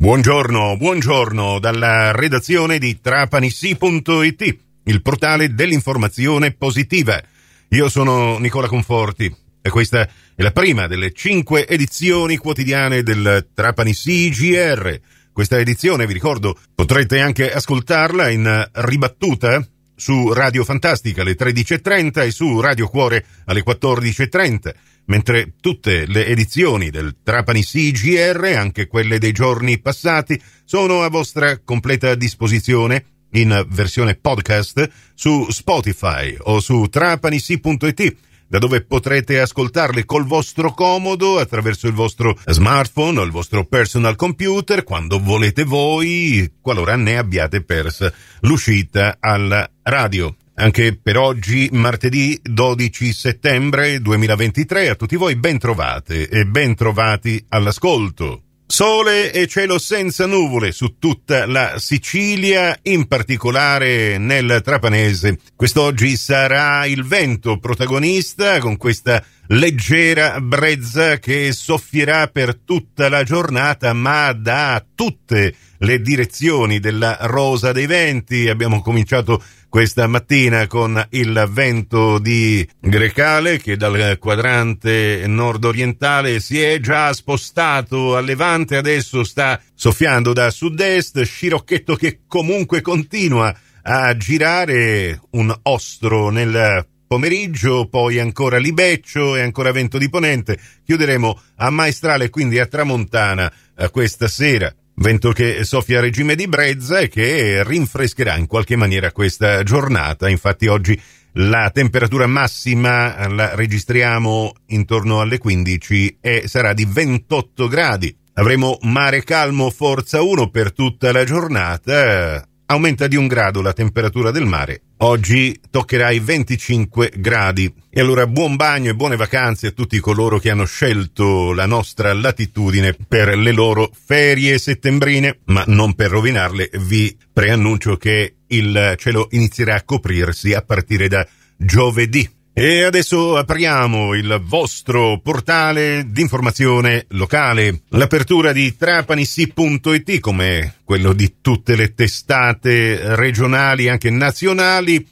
Buongiorno, buongiorno dalla redazione di trapanissi.it, il portale dell'informazione positiva. Io sono Nicola Conforti e questa è la prima delle cinque edizioni quotidiane del Trapanissi GR. Questa edizione, vi ricordo, potrete anche ascoltarla in ribattuta su Radio Fantastica alle 13.30 e su Radio Cuore alle 14.30 mentre tutte le edizioni del Trapani CGR, anche quelle dei giorni passati, sono a vostra completa disposizione in versione podcast su Spotify o su trapanisi.it da dove potrete ascoltarle col vostro comodo attraverso il vostro smartphone o il vostro personal computer quando volete voi, qualora ne abbiate persa l'uscita alla radio. Anche per oggi, martedì 12 settembre 2023, a tutti voi ben trovate e ben trovati all'ascolto. Sole e cielo senza nuvole su tutta la Sicilia, in particolare nel Trapanese. Quest'oggi sarà il vento protagonista con questa leggera brezza che soffierà per tutta la giornata, ma da tutte le direzioni della rosa dei venti. Abbiamo cominciato questa mattina con il vento di Grecale che dal quadrante nord-orientale si è già spostato a levante, adesso sta soffiando da sud-est, scirocchetto che comunque continua a girare un ostro nel pomeriggio, poi ancora libeccio e ancora vento di ponente. Chiuderemo a maestrale, quindi a tramontana, eh, questa sera. Vento che soffia a regime di brezza e che rinfrescherà in qualche maniera questa giornata. Infatti oggi la temperatura massima la registriamo intorno alle 15 e sarà di 28 gradi. Avremo mare calmo forza 1 per tutta la giornata. Aumenta di un grado la temperatura del mare Oggi toccherà i 25 gradi. E allora buon bagno e buone vacanze a tutti coloro che hanno scelto la nostra latitudine per le loro ferie settembrine, ma non per rovinarle vi preannuncio che il cielo inizierà a coprirsi a partire da giovedì. E adesso apriamo il vostro portale di informazione locale. L'apertura di trapanissi.it, come quello di tutte le testate regionali e anche nazionali,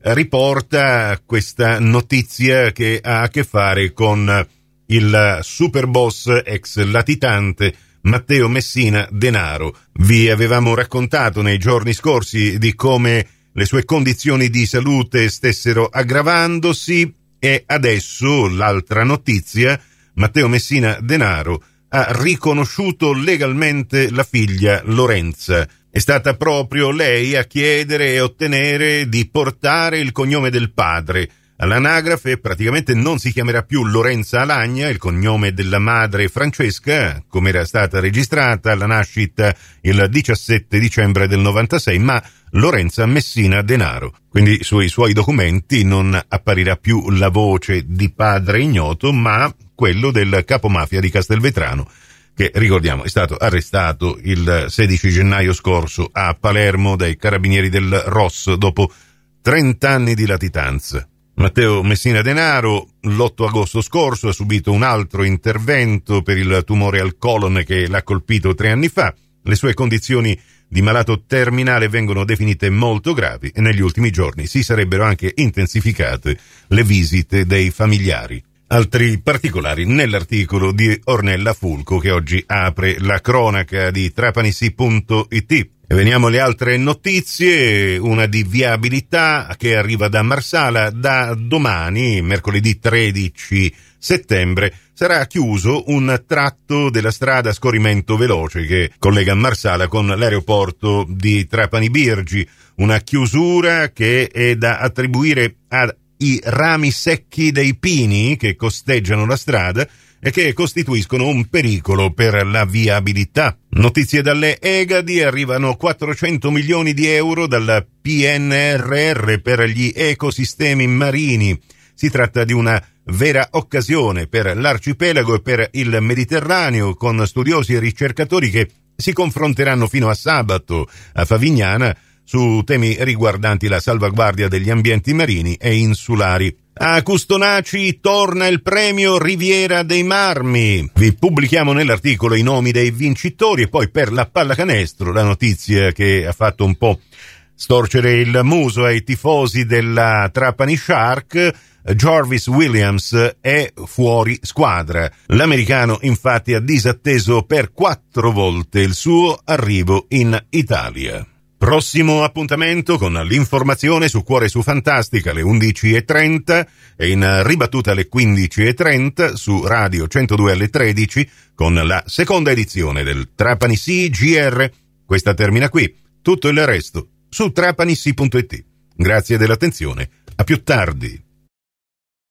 riporta questa notizia che ha a che fare con il superboss ex latitante Matteo Messina Denaro. Vi avevamo raccontato nei giorni scorsi di come le sue condizioni di salute stessero aggravandosi e adesso l'altra notizia, Matteo Messina Denaro ha riconosciuto legalmente la figlia Lorenza. È stata proprio lei a chiedere e ottenere di portare il cognome del padre, All'anagrafe praticamente non si chiamerà più Lorenza Alagna, il cognome della madre Francesca, come era stata registrata alla nascita il 17 dicembre del 96, ma Lorenza Messina Denaro. Quindi sui suoi documenti non apparirà più la voce di padre ignoto, ma quello del capomafia di Castelvetrano che ricordiamo è stato arrestato il 16 gennaio scorso a Palermo dai carabinieri del Ross dopo 30 anni di latitanza. Matteo Messina Denaro l'8 agosto scorso ha subito un altro intervento per il tumore al colon che l'ha colpito tre anni fa. Le sue condizioni di malato terminale vengono definite molto gravi e negli ultimi giorni si sarebbero anche intensificate le visite dei familiari. Altri particolari nell'articolo di Ornella Fulco che oggi apre la cronaca di trapanisi.it. E veniamo alle altre notizie, una di viabilità che arriva da Marsala da domani, mercoledì 13 settembre, sarà chiuso un tratto della strada scorrimento veloce che collega Marsala con l'aeroporto di Trapani Birgi, una chiusura che è da attribuire ai rami secchi dei pini che costeggiano la strada e che costituiscono un pericolo per la viabilità. Notizie dalle Egadi arrivano 400 milioni di euro dal PNRR per gli ecosistemi marini. Si tratta di una vera occasione per l'arcipelago e per il Mediterraneo con studiosi e ricercatori che si confronteranno fino a sabato a Favignana su temi riguardanti la salvaguardia degli ambienti marini e insulari. A Custonaci torna il premio Riviera dei Marmi. Vi pubblichiamo nell'articolo i nomi dei vincitori e poi per la pallacanestro la notizia che ha fatto un po' storcere il muso ai tifosi della Trapani Shark. Jarvis Williams è fuori squadra. L'americano infatti ha disatteso per quattro volte il suo arrivo in Italia. Prossimo appuntamento con l'informazione su Cuore su Fantastica alle 11.30 e in ribattuta alle 15.30 su Radio 102 alle 13 con la seconda edizione del Trapani CGR. Questa termina qui. Tutto il resto su trapanissi.it. Grazie dell'attenzione. A più tardi.